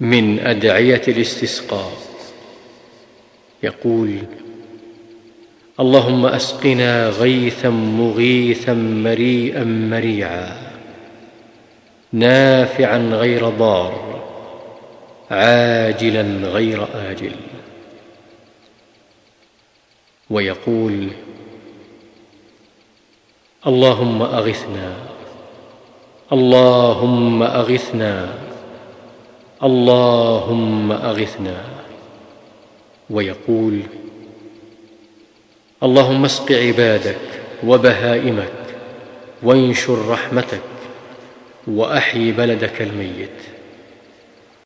من أدعية الاستسقاء. يقول اللهم أسقنا غيثا مغيثا مريئا مريعا نافعا غير ضار عاجلا غير آجل. ويقول اللهم أغثنا اللهم أغثنا اللهم أغثنا. ويقول اللهم اسق عبادك وبهائمك وانشر رحمتك واحي بلدك الميت.